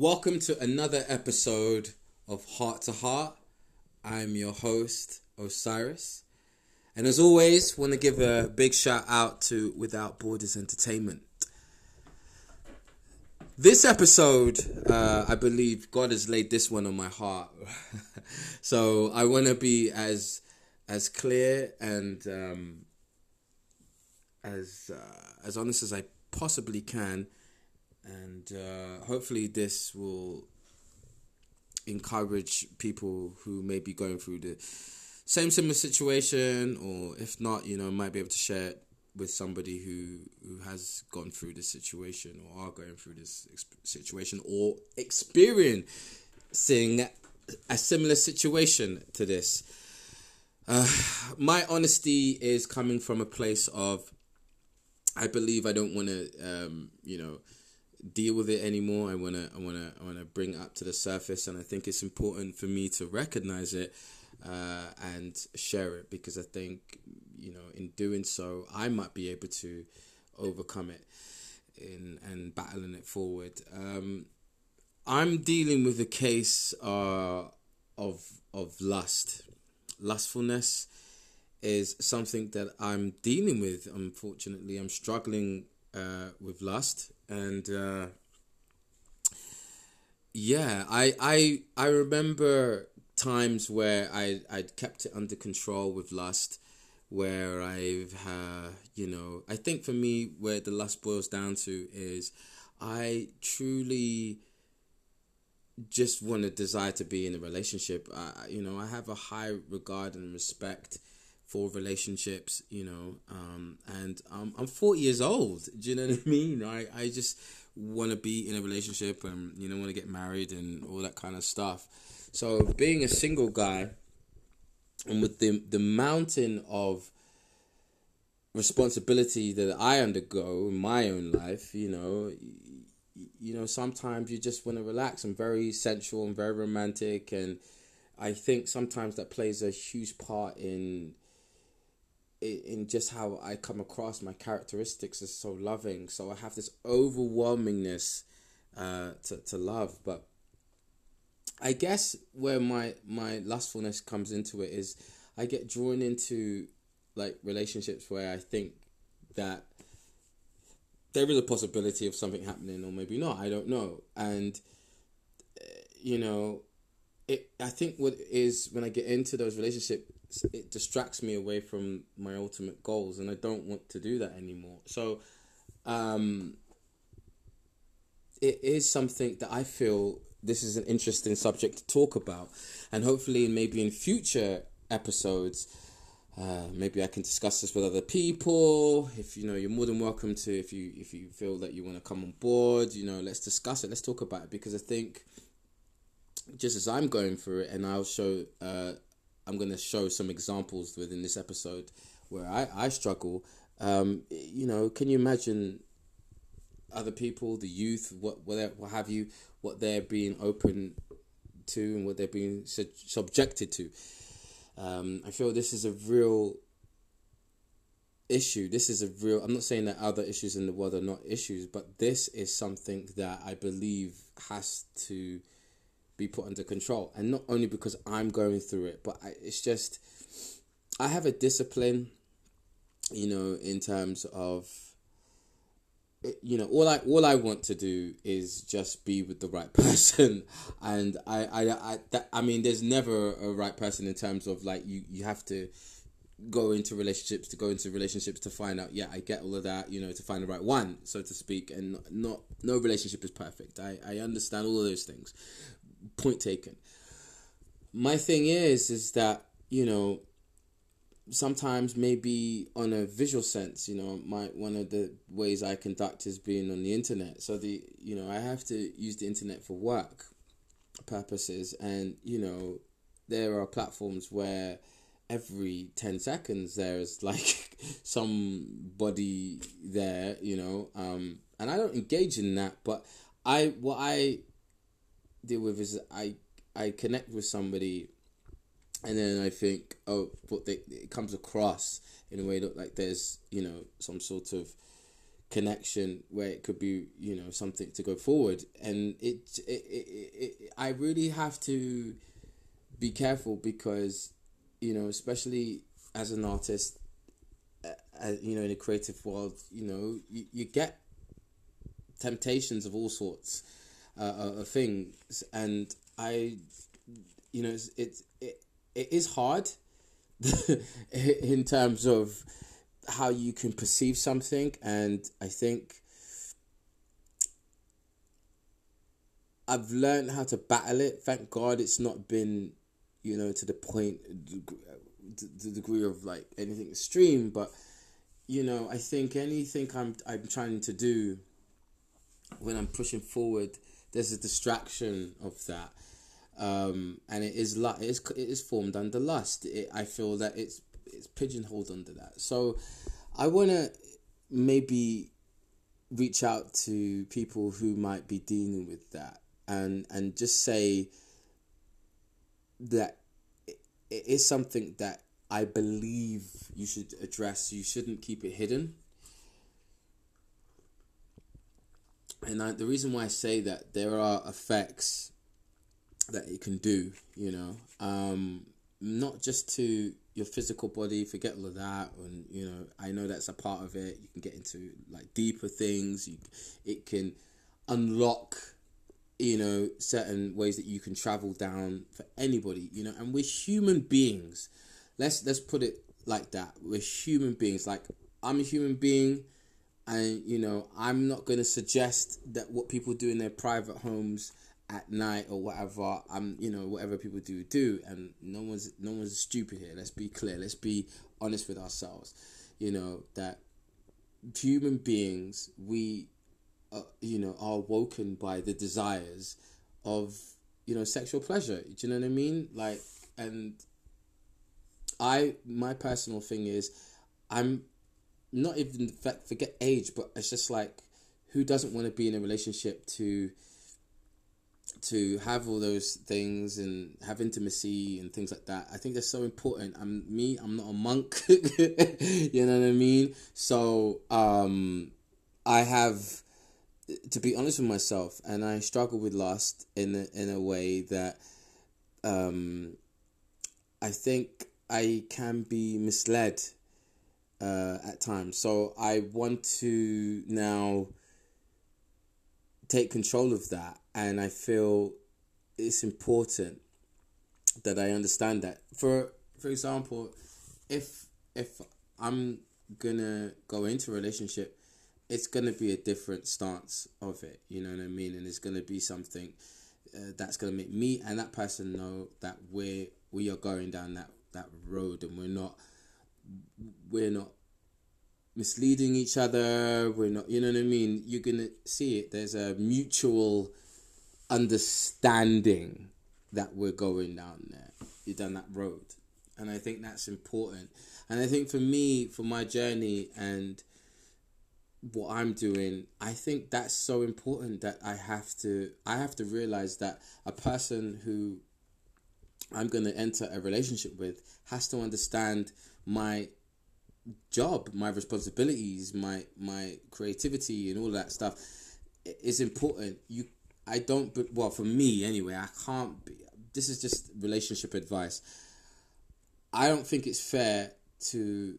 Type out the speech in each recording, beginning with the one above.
Welcome to another episode of Heart to Heart. I'm your host, Osiris. And as always, want to give a big shout out to Without Borders Entertainment. This episode, uh, I believe God has laid this one on my heart. so I want to be as as clear and um, as uh, as honest as I possibly can, and uh, hopefully this will encourage people who may be going through the same similar situation, or if not, you know, might be able to share it with somebody who who has gone through this situation or are going through this situation or experiencing a similar situation to this. Uh, my honesty is coming from a place of I believe I don't want to, um, you know, deal with it anymore. I wanna, I wanna, I wanna bring it up to the surface, and I think it's important for me to recognize it uh, and share it because I think, you know, in doing so, I might be able to overcome it in and battling it forward. Um, I'm dealing with a case uh, of of lust, lustfulness is something that I'm dealing with. Unfortunately, I'm struggling uh, with lust, and uh, yeah, I I I remember times where I I'd kept it under control with lust, where I've uh, you know I think for me where the lust boils down to is I truly just want to desire to be in a relationship. I, you know, I have a high regard and respect for relationships, you know, um, and um, I'm 40 years old. Do you know what I mean? I, I just want to be in a relationship and, you know, want to get married and all that kind of stuff. So being a single guy and with the, the mountain of responsibility that I undergo in my own life, you know, you know, sometimes you just want to relax. I'm very sensual and very romantic and I think sometimes that plays a huge part in in just how I come across, my characteristics is so loving. So I have this overwhelmingness uh, to to love. But I guess where my my lustfulness comes into it is I get drawn into like relationships where I think that there is a possibility of something happening or maybe not. I don't know. And uh, you know, it. I think what is when I get into those relationships it distracts me away from my ultimate goals and I don't want to do that anymore. So um it is something that I feel this is an interesting subject to talk about and hopefully maybe in future episodes uh, maybe I can discuss this with other people. If you know, you're more than welcome to. If you if you feel that you want to come on board, you know, let's discuss it. Let's talk about it because I think just as I'm going through it, and I'll show uh, I'm going to show some examples within this episode where I, I struggle. Um, you know, can you imagine other people, the youth, what, what, what have you, what they're being open to and what they're being su- subjected to? Um, I feel this is a real issue. This is a real. I'm not saying that other issues in the world are not issues, but this is something that I believe has to be put under control. And not only because I'm going through it, but I, it's just, I have a discipline, you know, in terms of, you know, all I all I want to do is just be with the right person, and I I I that, I mean, there's never a right person in terms of like you you have to go into relationships to go into relationships to find out yeah i get all of that you know to find the right one so to speak and not no relationship is perfect. I i understand all of those things point taken. My thing is, is that you know, sometimes maybe on a visual sense, you know, my one of the ways I conduct is being on the internet. So the you know I have to use the internet for work purposes, and you know, there are platforms where every 10 seconds there's like somebody there you know um and i don't engage in that but i what i deal with is I I connect with somebody, and then I think, oh, but they, it comes across in a way that like there's you know some sort of connection where it could be you know something to go forward. And it it, it, it i really have to be careful because you know especially as an artist uh, you know in the creative world you know you, you get temptations of all sorts uh, of things and i you know it's, it's it, it is hard in terms of how you can perceive something. And i think i've learned how to battle it. Thank god it's not been you know to the point the degree of like anything extreme. But you know i think anything i'm i'm trying to do when i'm pushing forward there's a distraction of that um, and it is it is it is formed under lust. It, I feel that it's it's pigeonholed under that. So I want to maybe reach out to people who might be dealing with that and and just say that it, it is something that I believe you should address. You shouldn't keep it hidden. And I, the reason why I say that there are effects that it can do, you know, um, not just to your physical body, forget all of that, and you know, I know that's a part of it. You can get into like deeper things. You, it can unlock, you know, certain ways that you can travel down for anybody, you know, and we're human beings. Let's let's put it like that. We're human beings. Like I'm a human being, and you know, I'm not going to suggest that what people do in their private homes at night or whatever i'm you know whatever people do do. And no one's no one's stupid here. Let's be clear. Let's be honest with ourselves. You know that human beings we uh, you know are woken by the desires of you know sexual pleasure. Do you know what i mean? Like and i my personal thing is i'm not even forget age but it's just like who doesn't want to be in a relationship to to have all those things and have intimacy and things like that. I think they're so important. I'm me. I'm not a monk. you know what I mean. So um, I have to be honest with myself, and I struggle with lust in a, in a way that um, I think I can be misled uh, at times. So I want to now take control of that and I feel it's important that I understand that. For for example, if if I'm gonna go into a relationship, it's gonna be a different stance of it. You know what I mean? And it's gonna be something uh, that's gonna make me and that person know that we're we are going down that that road, and we're not we're not misleading each other. We're not, you know what I mean? You're gonna see it. There's a mutual understanding that we're going down there, you down that road. And I think that's important. And I think for me, for my journey and what I'm doing, I think that's so important that I have to I have to realize that a person who I'm going to enter a relationship with has to understand my job, my responsibilities, my my creativity and all that stuff is important. You I don't, but well, for me anyway, I can't be. This is just relationship advice. I don't think it's fair to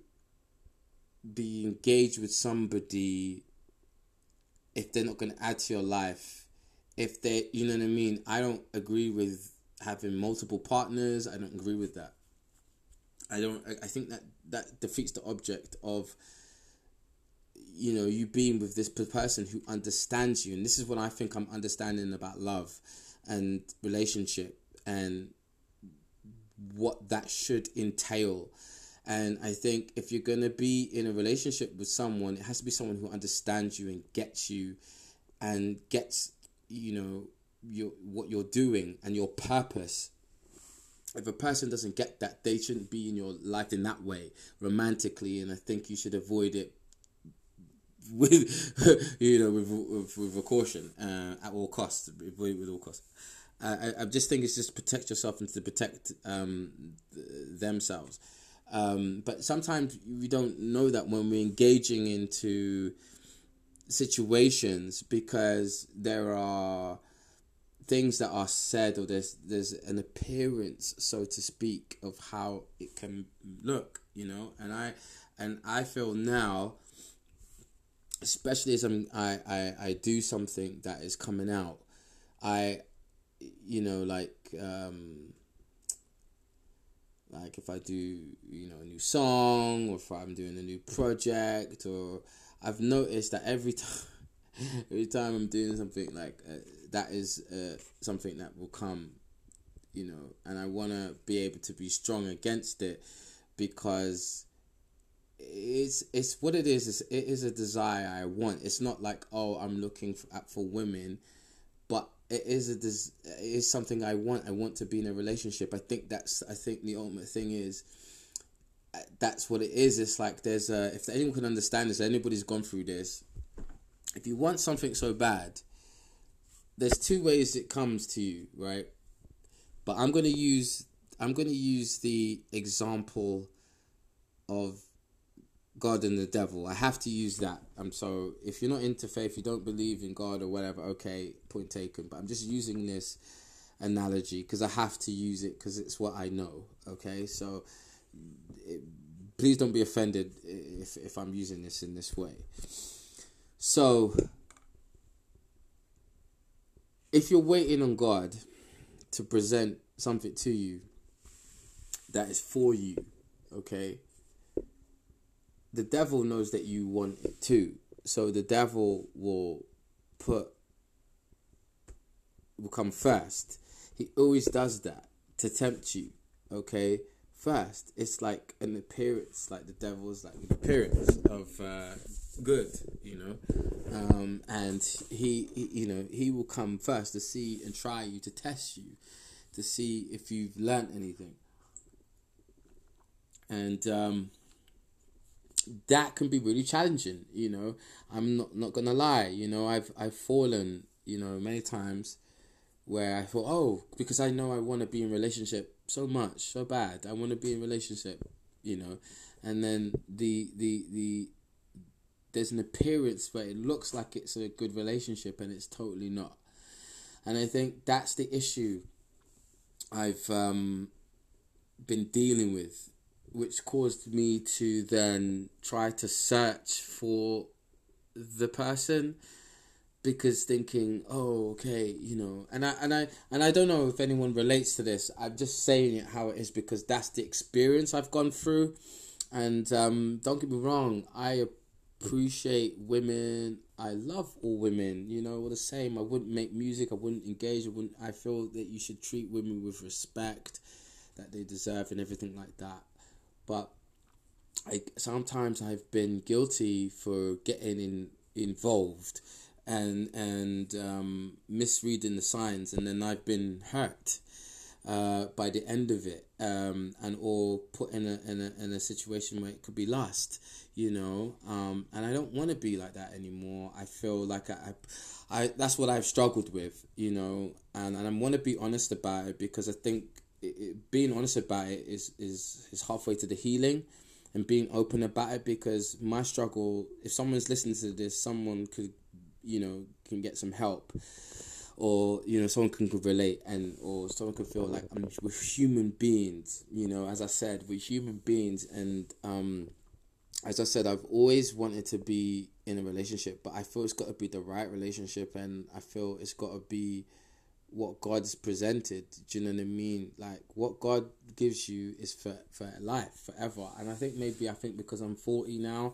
be engaged with somebody if they're not going to add to your life. If they, you know what I mean? I don't agree with having multiple partners. I don't agree with that. I don't. I think that that defeats the object of you know you being with this person who understands you and this is what i think i'm understanding about love and relationship and what that should entail and i think if you're going to be in a relationship with someone it has to be someone who understands you and gets you and gets you know your what you're doing and your purpose if a person doesn't get that they shouldn't be in your life in that way romantically and i think you should avoid it with you know with with, with a caution uh, at all costs with, with all costs. I, I just think it's just protect yourself and to protect um, themselves. Um, but sometimes we don't know that when we're engaging into situations because there are things that are said or there's there's an appearance so to speak of how it can look you know? And i and i feel now especially as i'm i i, I do something that is coming out i you know like um like if i do you know a new song or if i'm doing a new project or i've noticed that every time every time i'm doing something like uh, that is uh, something that will come, you know, and I want to be able to be strong against it because it's it's what it is. It's, it is a desire I want. It's not like oh I'm looking for, for women, but it is a des- it is something I want. I want to be in a relationship. I think that's I think the ultimate thing is uh, that's what it is. It's like there's a if anyone can understand this, anybody's gone through this. If you want something so bad, there's two ways it comes to you, right? But I'm gonna use I'm gonna use the example of God and the devil. I have to use that. I'm so if you're not into faith, you don't believe in God or whatever. Okay, point taken. But I'm just using this analogy because I have to use it because it's what I know. Okay, so it, please don't be offended if if I'm using this in this way. So if you're waiting on God to present something to you that is for you, okay, the devil knows that you want it too. So the devil will put will come first. He always does that to tempt you, okay? First, it's like an appearance, like the devil's like an appearance of uh, good, you know, um, and he, he, you know, he will come first to see and try you to test you, to see if you've learned anything, and um, that can be really challenging. You know, I'm not not gonna lie. You know, I've I've fallen, you know, many times where I thought, oh, because I know I want to be in relationship so much, so bad. I want to be in relationship, you know, and then the the the there's an appearance where it looks like it's a good relationship and it's totally not. And I think that's the issue I've um, been dealing with, which caused me to then try to search for the person because thinking, oh, okay, you know, and I and I and I don't know if anyone relates to this. I'm just saying it how it is because that's the experience I've gone through, and um, don't get me wrong, I appreciate women. I love all women. You know, all the same. I wouldn't make music. I wouldn't engage. I wouldn't. I feel that you should treat women with respect that they deserve and everything like that. But I sometimes I've been guilty for getting in involved and and um, misreading the signs, and then I've been hurt uh, by the end of it, um, and or put in a, in a in a situation where it could be lost, you know. Um, and I don't want to be like that anymore. I feel like I, I, I that's what I've struggled with, you know, and and I want to be honest about it because I think it, it, being honest about it is is is halfway to the healing. And being open about it because my struggle, if someone's listening to this, someone could, you know, can get some help or you know someone can relate and or someone can feel like I'm, we're human beings you know as i said we're human beings. And um as i said i've always wanted to be in a relationship but i feel it's got to be the right relationship. And i feel it's got to be what god's presented. Do you know what i mean? Like what god gives you is for for life forever. And i think maybe i think because i'm 40 now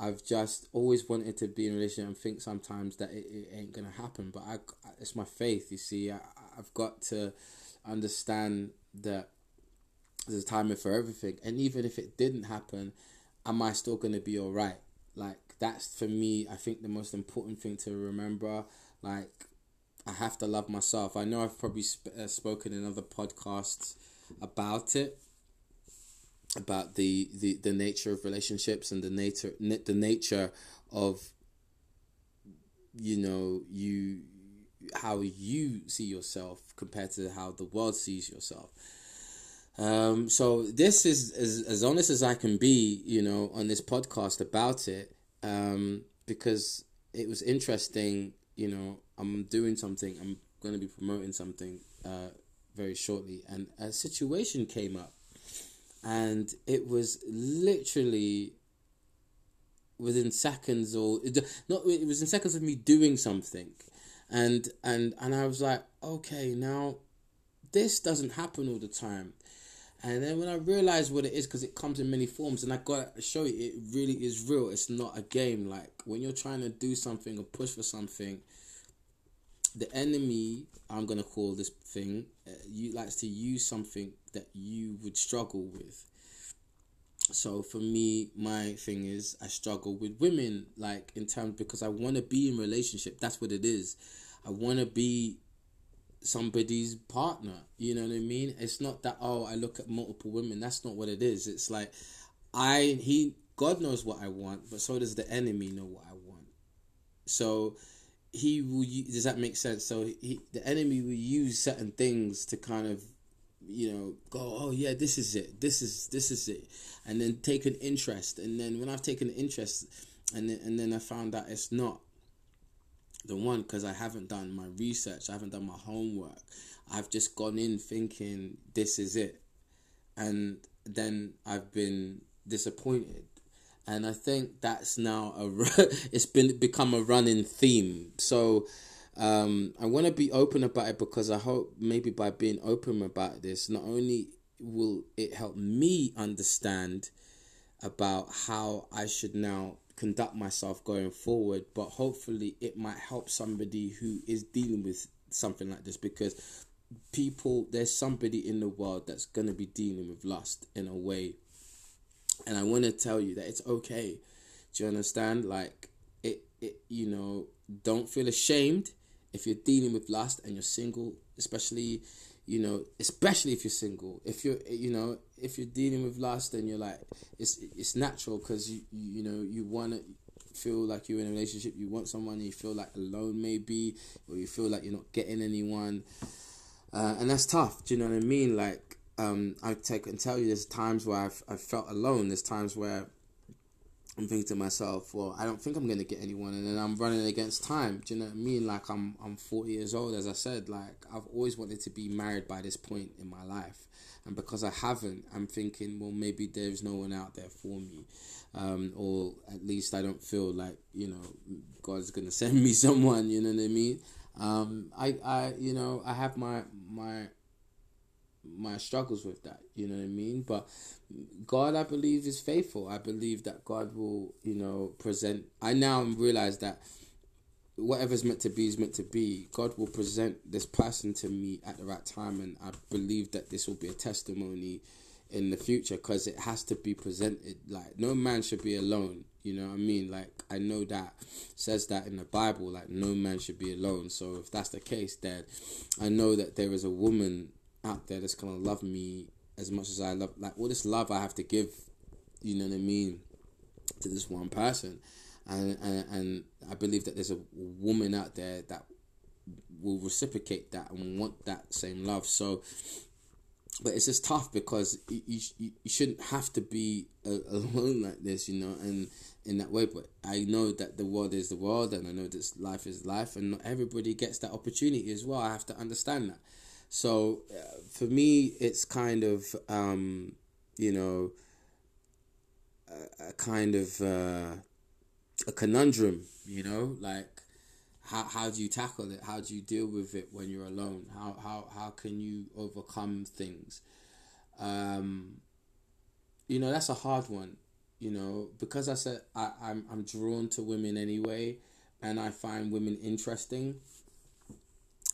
I've just always wanted to be in a relationship and think sometimes that it, it ain't gonna happen. But I, it's my faith. You see, I, I've got to understand that there's a timing for everything. And even if it didn't happen, am I still gonna be all right? Like that's for me. I think the most important thing to remember. Like I have to love myself. I know I've probably sp- uh, spoken in other podcasts about it about the, the, the nature of relationships and the nature the nature of you know you how you see yourself compared to how the world sees yourself um, so this is as, as honest as I can be, you know, on this podcast about it, um, because it was interesting. You know, I'm doing something. I'm going to be promoting something uh, very shortly, and a situation came up, and it was literally within seconds, or not. It was in seconds of me doing something, and and and I was like, okay, now this doesn't happen all the time. And then when I realized what it is, because it comes in many forms, and I got to show you, it really is real. It's not a game. Like when you're trying to do something or push for something, the enemy, I'm gonna call this thing, uh, you likes to use something that you would struggle with. So for me, my thing is I struggle with women, like in terms because I want to be in relationship. That's what it is. I want to be somebody's partner. You know what I mean? It's not that oh I look at multiple women. That's not what it is. It's like I he God knows what I want, but so does the enemy know what I want. So he will Use, does that make sense? So he the enemy will use certain things to kind of you know go oh yeah this is it this is this is it and then take an interest and then when I've taken an interest and then, and then I found that it's not the one because I haven't done my research, I haven't done my homework. I've just gone in thinking this is it, and then I've been disappointed. And I think that's now a it's been become a running theme. So um, I want to be open about it because I hope maybe by being open about this, not only will it help me understand about how I should now conduct myself going forward, but hopefully it might help somebody who is dealing with something like this because people there's somebody in the world that's going to be dealing with lust in a way and i want to tell you that it's okay. Do you understand? Like it, it you know don't feel ashamed if you're dealing with lust and you're single especially you know especially if you're single. If you're you know if you're dealing with lust and you're like it's it's natural because you you know you want to feel like you're in a relationship you want someone you feel like alone maybe or you feel like you're not getting anyone. Uh, and that's tough. Do you know what i mean? Like um, i and tell you there's times where I've, I've felt alone there's times where I'm thinking to myself, well, I don't think I'm gonna get anyone, and then I'm running against time. Do you know what I mean? Like I'm I'm 40 years old, as I said. Like I've always wanted to be married by this point in my life, and because I haven't, I'm thinking, well, maybe there's no one out there for me, um, or at least I don't feel like you know God's gonna send me someone. You know what I mean? Um, I I you know I have my my my struggles with that. You know what I mean? But God, I believe, is faithful. I believe that God will, you know, present. I now realize that whatever's meant to be is meant to be. God will present this person to me at the right time, and I believe that this will be a testimony in the future because it has to be presented. Like no man should be alone. You know what I mean? Like I know that says that in the Bible. Like no man should be alone. So if that's the case, then I know that there is a woman out there that's gonna love me as much as I love like all this love I have to give, you know what I mean, to this one person. And and, and I believe that there's a woman out there that will reciprocate that and want that same love. So but it's just tough because you, you, you shouldn't have to be alone like this, you know, and in that way. But I know that the world is the world, and I know that life is life, and not everybody gets that opportunity as well. I have to understand that. So uh, for me, it's kind of um, you know a, a kind of uh, a conundrum. You know, like how how do you tackle it? How do you deal with it when you're alone? How how how can you overcome things? Um, you know, that's a hard one. You know, because I said I, I'm I'm drawn to women anyway, and I find women interesting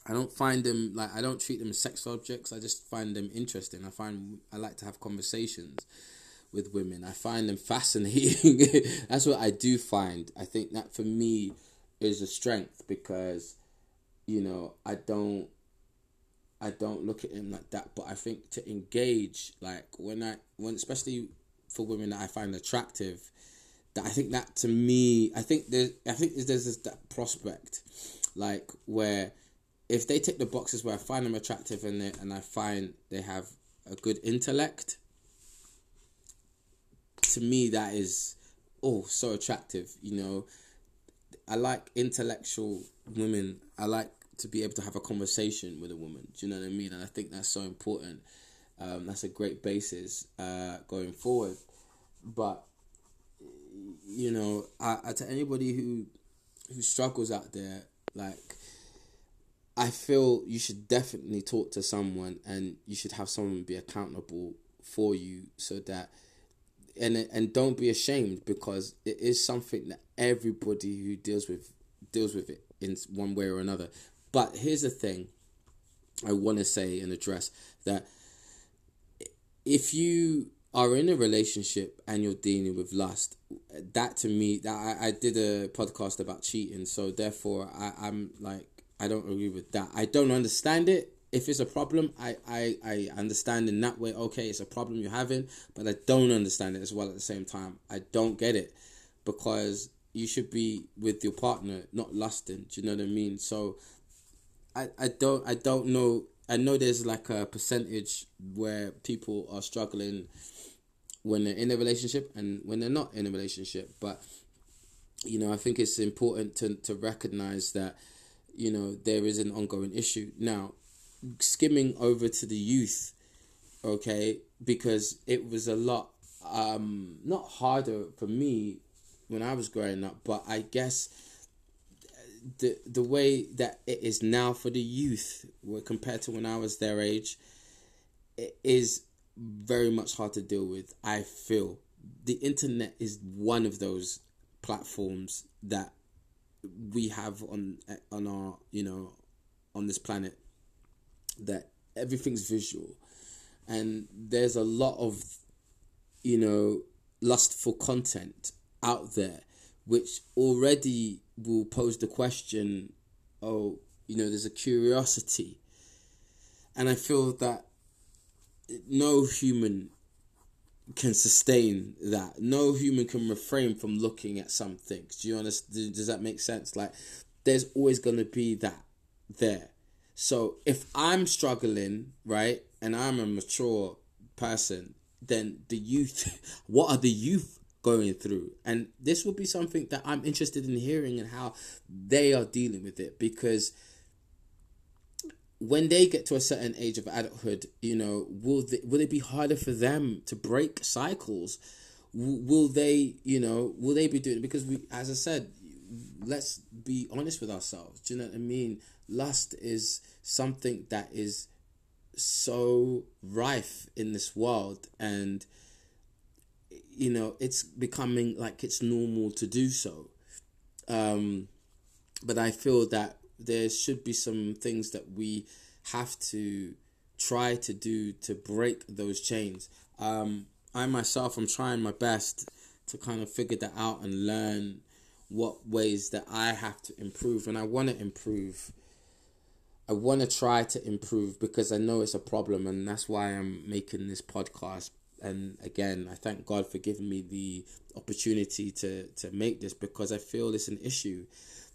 I don't find them like I don't treat them as sex objects. I just find them interesting. I find I like to have conversations with women. I find them fascinating. That's what I do find. I think that for me is a strength because you know I don't I don't look at him like that. But I think to engage like when I when especially for women that I find attractive, that I think that to me I think there's I think there's this that prospect like where if they tick the boxes where I find them attractive and they, and I find they have a good intellect, to me that is oh so attractive. You know, I like intellectual women. I like to be able to have a conversation with a woman. Do you know what I mean? And I think that's so important. Um, that's a great basis uh, going forward. But you know, I, I, to anybody who who struggles out there, like I feel you should definitely talk to someone, and you should have someone be accountable for you, so that and and don't be ashamed because it is something that everybody who deals with deals with it in one way or another. But here's the thing I want to say and address that if you are in a relationship and you're dealing with lust, that to me, that I, I did a podcast about cheating, so therefore I, I'm like I don't agree with that. I don't understand it. If it's a problem, I, I, I understand in that way, okay, it's a problem you're having, but I don't understand it as well at the same time. I don't get it because you should be with your partner, not lusting. Do you know what I mean? So I, I don't I don't know I know there's like a percentage where people are struggling when they're in a relationship and when they're not in a relationship. But you know, I think it's important to to recognize that you know there is an ongoing issue. Now, skimming over to the youth, okay, because it was a lot um not harder for me when I was growing up, but I guess the the way that it is now for the youth compared to when I was their age it is very much hard to deal with I feel the internet is one of those platforms that we have on on our you know on this planet that everything's visual. And there's a lot of you know lustful content out there which already will pose the question oh you know there's a curiosity. And i feel that no human can sustain that. No human can refrain from looking at some things. Do you understand does that make sense? Like there's always going to be that there. So if i'm struggling right and i'm a mature person then the youth what are the youth going through. And this will be something that I'm interested in hearing and how they are dealing with it because when they get to a certain age of adulthood, you know, will they, will it be harder for them to break cycles? Will they, you know, will they be doing it? Because we, as I said, let's be honest with ourselves. Do you know what I mean? Lust is something that is so rife in this world, and you know it's becoming like it's normal to do so um, but i feel that there should be some things that we have to try to do to break those chains. Um, i myself i'm trying my best to kind of figure that out and learn what ways that i have to improve. And i want to improve. I want to try to improve because i know it's a problem and that's why i'm making this podcast. And again, I thank God for giving me the opportunity to to make this because I feel it's an issue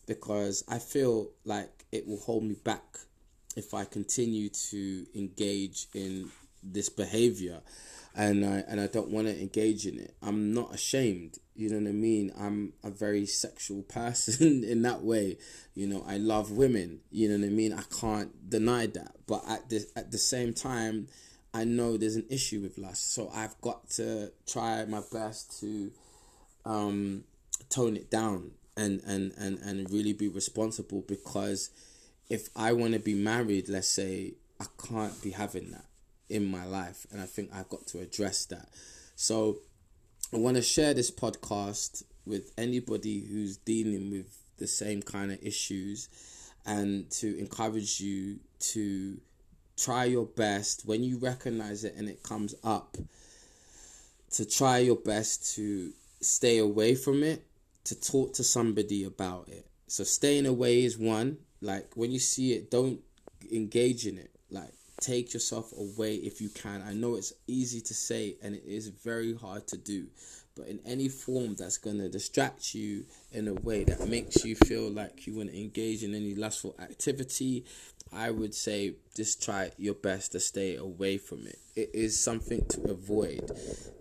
because I feel like it will hold me back if I continue to engage in this behavior and I and I don't want to engage in it. I'm not ashamed, you know what I mean? I'm a very sexual person in that way. You know, I love women, you know what I mean? I can't deny that. But at the at the same time, I know there's an issue with lust, so I've got to try my best to um, tone it down and, and, and, and really be responsible because if I want to be married, let's say, I can't be having that in my life, and I think I've got to address that. So I want to share this podcast with anybody who's dealing with the same kind of issues and to encourage you to try your best when you recognize it and it comes up to try your best to stay away from it to talk to somebody about it so staying away is one like when you see it don't engage in it like take yourself away if you can i know it's easy to say and it is very hard to do but in any form that's going to distract you in a way that makes you feel like you want to engage in any lustful activity I would say just try your best to stay away from it. It is something to avoid.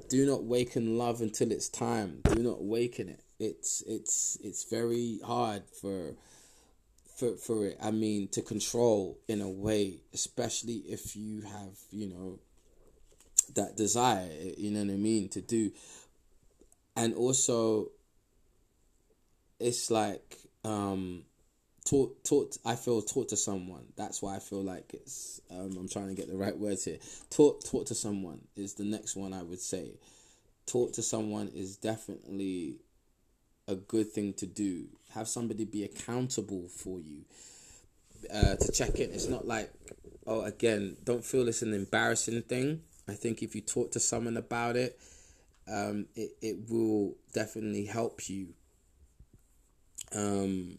Do not waken love until it's time. Do not waken it. It's it's it's very hard for for for it. I mean, to control in a way, especially if you have you know that desire. You know what I mean to do, and also it's like um taught taught I feel taught to someone. That's why I feel like it's um, I'm trying to get the right words here. Taught taught to someone is the next one I would say. Taught to someone is definitely a good thing to do. Have somebody be accountable for you. Uh, to check in. It's not like oh again, don't feel it's an embarrassing thing. I think if you talk to someone about it, um, it, it will definitely help you um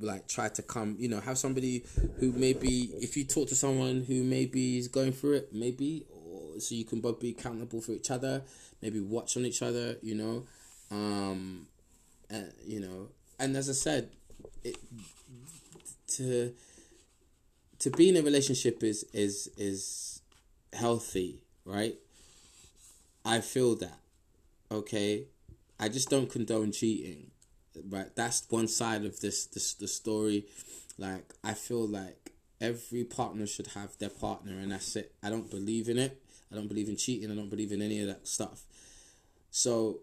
like try to come you know have somebody who maybe if you talk to someone who maybe is going through it maybe or so you can both be accountable for each other maybe watch on each other you know um and you know and as i said it to to be in a relationship is is is healthy right? I feel that okay? I just don't condone cheating right? That's one side of this this the story. Like i feel like every partner should have their partner and that's it. I don't believe in it. I don't believe in cheating. I don't believe in any of that stuff. So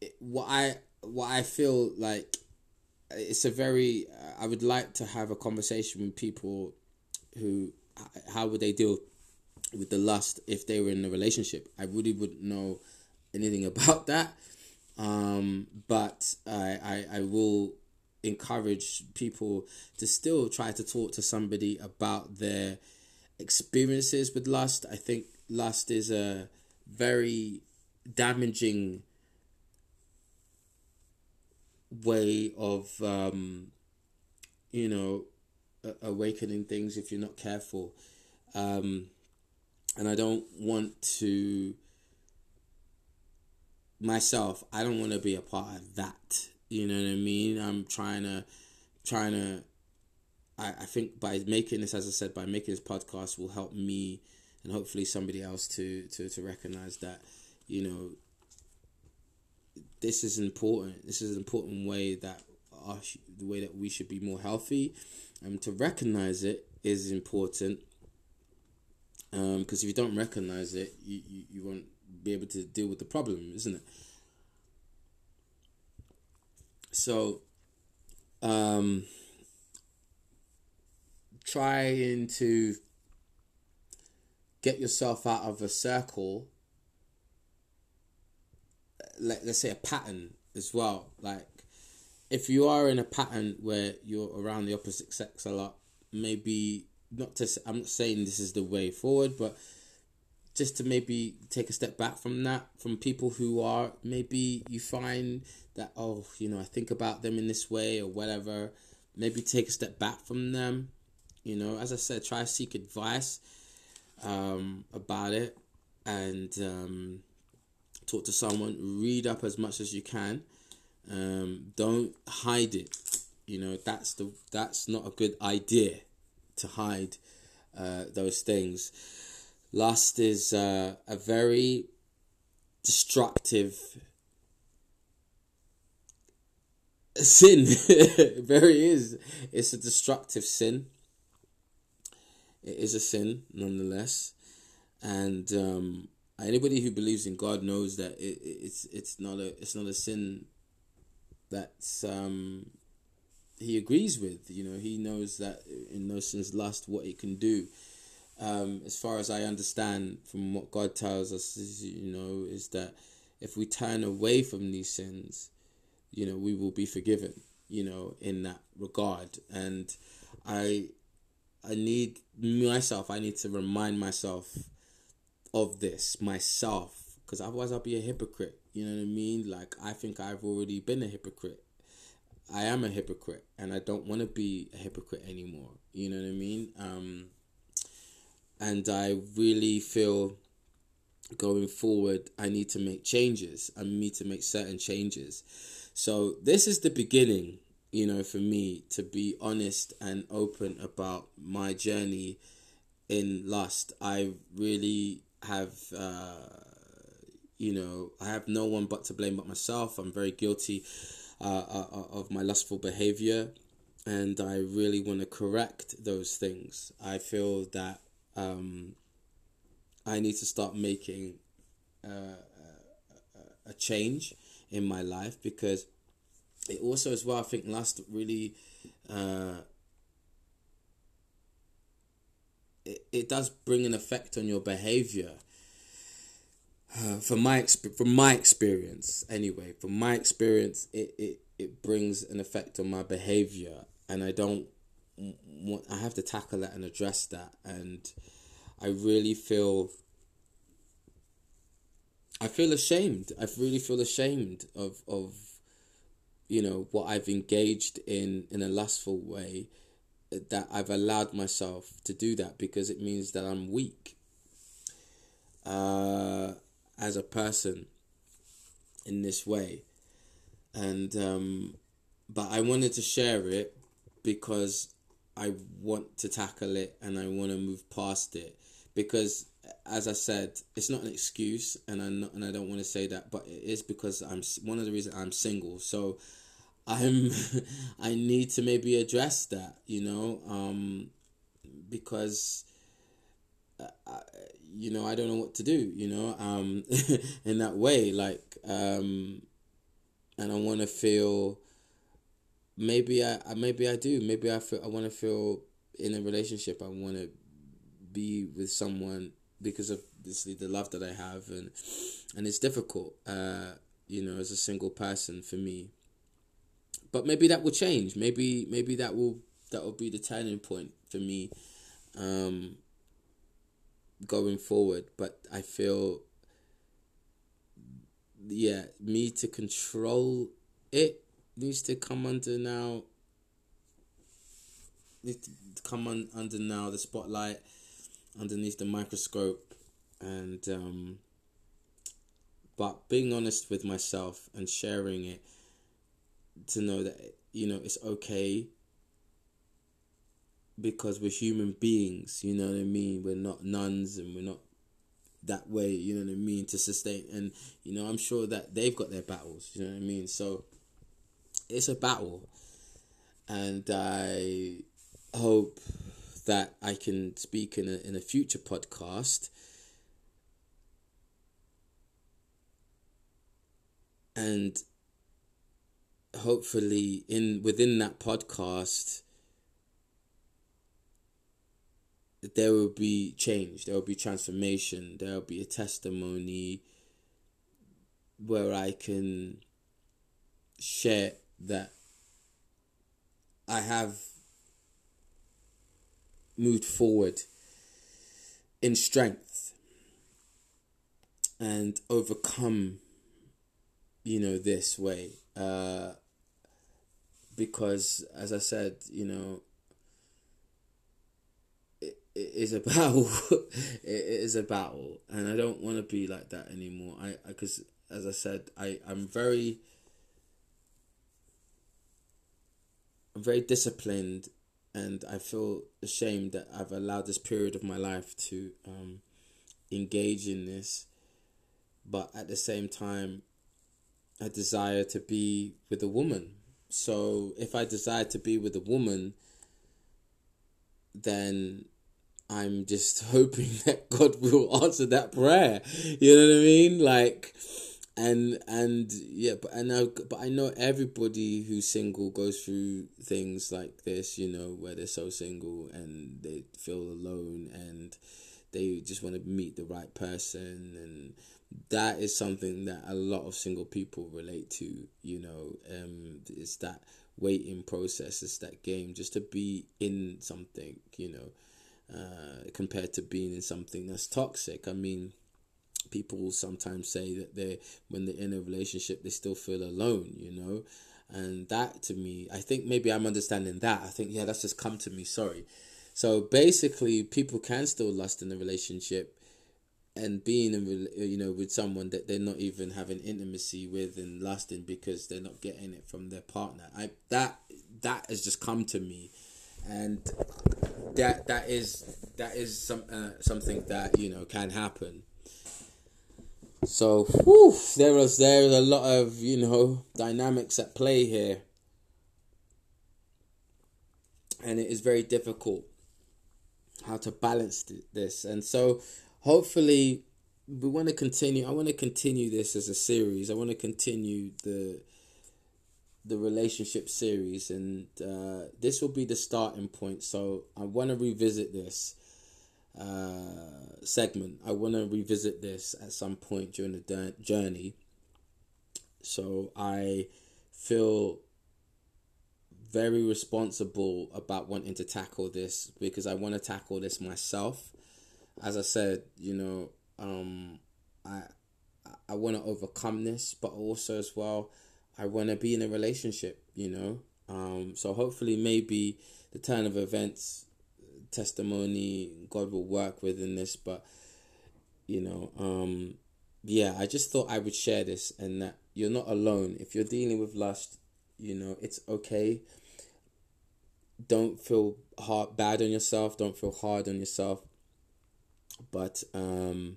it, what i what i feel like it's a very i would like to have a conversation with people who how would they deal with the lust if they were in a relationship i really wouldn't know anything about that um, but I, I, I will encourage people to still try to talk to somebody about their experiences with lust. I think lust is a very damaging way of, um, you know, awakening things if you're not careful. Um, and I don't want to myself, I don't want to be a part of that. You know what I mean? I'm trying to, trying to. I, I think by making this, as I said, by making this podcast will help me and hopefully somebody else to to to recognize that, you know. This is important. This is an important way that our, the way that we should be more healthy, and to recognize it is important. Um, because if you don't recognize it, you, you, you won't be able to deal with the problem, isn't it? So, um, trying to get yourself out of a circle, let, let's say a pattern as well. Like, if you are in a pattern where you're around the opposite sex a lot, maybe not to, I'm not saying this is the way forward, but just to maybe take a step back from that from people who are maybe you find that oh you know i think about them in this way or whatever maybe take a step back from them you know as i said try seek advice um, about it and um, talk to someone read up as much as you can um, don't hide it you know that's the that's not a good idea to hide uh, those things Lust is uh, a very destructive sin. it very is. It's a destructive sin. It is a sin, nonetheless, and um, anybody who believes in God knows that it, it's it's not a it's not a sin that's um, he agrees with. You know, he knows that in no sense lust what it can do um, as far as I understand from what God tells us, is, you know, is that if we turn away from these sins, you know, we will be forgiven, you know, in that regard. And I, I need myself, I need to remind myself of this myself, because otherwise I'll be a hypocrite. You know what I mean? Like, I think I've already been a hypocrite. I am a hypocrite, and I don't want to be a hypocrite anymore. You know what I mean? Um, and I really feel going forward I need to make changes. I need to make certain changes. So this is the beginning, you know, for me to be honest and open about my journey in lust. I really have uh, you know, I have no one but to blame but myself. I'm very guilty uh, uh, of my lustful behavior, and I really want to correct those things. I feel that um, I need to start making uh, a change in my life because it also as well I think lust really uh, it, it does bring an effect on your behavior. Uh, from my exp- from my experience anyway from my experience it, it it brings an effect on my behavior and I don't want I have to tackle that and address that and I really feel I feel ashamed. I really feel ashamed of of you know what I've engaged in in a lustful way that I've allowed myself to do that because it means that I'm weak uh, as a person in this way. And um, but I wanted to share it because I want to tackle it and I want to move past it because as I said, it's not an excuse, and I and I don't want to say that, but it is because I'm one of the reasons I'm single. So I'm I need to maybe address that, you know, um, because uh, I, you know I don't know what to do, you know, um, in that way, like, um, and I want to feel. Maybe I maybe I do. Maybe I feel I want to feel in a relationship. I want to be with someone because of obviously the love that I have, and and it's difficult, uh, you know, as a single person for me but maybe that will change. Maybe maybe that will that will be the turning point for me um, going forward. But I feel yeah, me to control it needs to come under now needs to come on under now the spotlight underneath the microscope and um but being honest with myself and sharing it to know that you know it's okay because we're human beings you know what i mean? We're not nuns and we're not that way you know what i mean to sustain and you know i'm sure that they've got their battles you know what i mean? So it's a battle and i hope that i can speak in a in a future podcast. And hopefully in within that podcast there will be change there will be transformation there will be a testimony where i can share that i have moved forward in strength and overcome you know this way. Uh, because as I said, you know, it, it is a battle. it is a battle, and I don't want to be like that anymore. I because as I said, I I'm very I'm very disciplined, and I feel ashamed that I've allowed this period of my life to um, engage in this, but at the same time, I desire to be with a woman so if I decide to be with a woman, then I'm just hoping that God will answer that prayer. You know what I mean? Like, and and yeah, but I know, but I know everybody who's single goes through things like this. You know, where they're so single and they feel alone and they just want to meet the right person and that is something that a lot of single people relate to you know um it's that waiting process it's that game just to be in something you know uh compared to being in something that's toxic. I mean people sometimes say that they when they're in a relationship they still feel alone you know? And that to me i think maybe i'm understanding that. I think yeah that's just come to me sorry. So basically people can still lust in a relationship and being in you know with someone that they're not even having intimacy with and lasting because they're not getting it from their partner. I that that has just come to me. And that that is that is some uh, something that you know can happen. So, whew, there was there was a lot of you know dynamics at play here, and it is very difficult how to balance this. And so, hopefully, we want to continue. I want to continue this as a series. I want to continue the the relationship series, and uh, this will be the starting point. So I want to revisit this uh, segment. I want to revisit this at some point during the journey. So I feel very responsible about wanting to tackle this because I want to tackle this myself. As I said, you know, um, I I want to overcome this, but also as well, I want to be in a relationship. You know, um, so hopefully, maybe the turn of events, testimony, God will work within this. But you know, um, yeah, I just thought I would share this and that you're not alone. If you're dealing with lust, you know, it's okay. Don't feel hard bad on yourself. Don't feel hard on yourself. But um,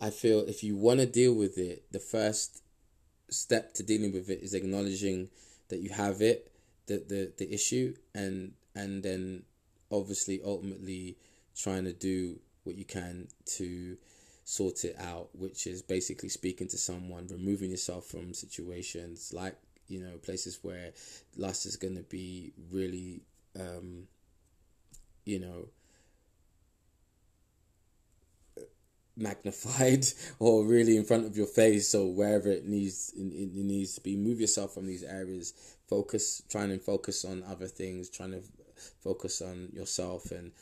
I feel if you want to deal with it, the first step to dealing with it is acknowledging that you have it, the the, the issue, and and then obviously ultimately trying to do what you can to sort it out, which is basically speaking to someone, removing yourself from situations like you know places where lust is going to be really, um, you know, magnified or really in front of your face or wherever it needs it, needs to be. Move yourself from these areas. Focus trying to focus on other things trying to focus on yourself and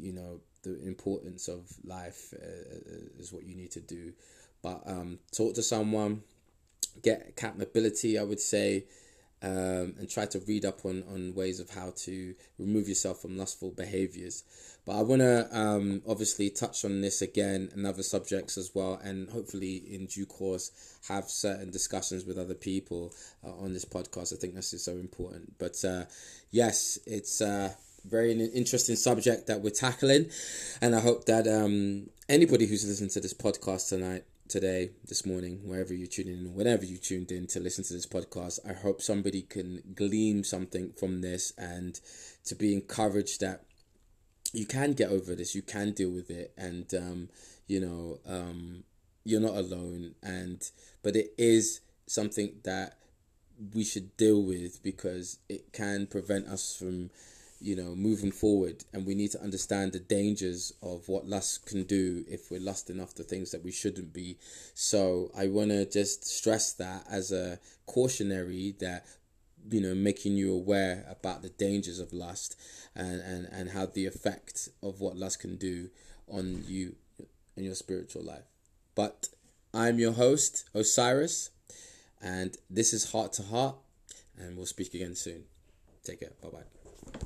you know the importance of life uh, is what you need to do. But um talk to someone get accountability i would say um, and try to read up on, on ways of how to remove yourself from lustful behaviors. But I want to um, obviously touch on this again and other subjects as well, and hopefully in due course have certain discussions with other people uh, on this podcast. I think this is so important. But uh, yes, it's a very interesting subject that we're tackling, and I hope that um, anybody who's listening to this podcast tonight today, this morning, wherever you're tuning in, whenever you tuned in to listen to this podcast, I hope somebody can glean something from this and to be encouraged that you can get over this, you can deal with it, and um, you know, um, you're not alone. And but it is something that we should deal with because it can prevent us from you know, moving forward. And we need to understand the dangers of what lust can do if we're lusting after things that we shouldn't be. So I want to just stress that as a cautionary that you know making you aware about the dangers of lust and and and how the effect of what lust can do on you in your spiritual life. But i'm your host osiris and this is heart to heart and we'll speak again soon. Take care. Bye bye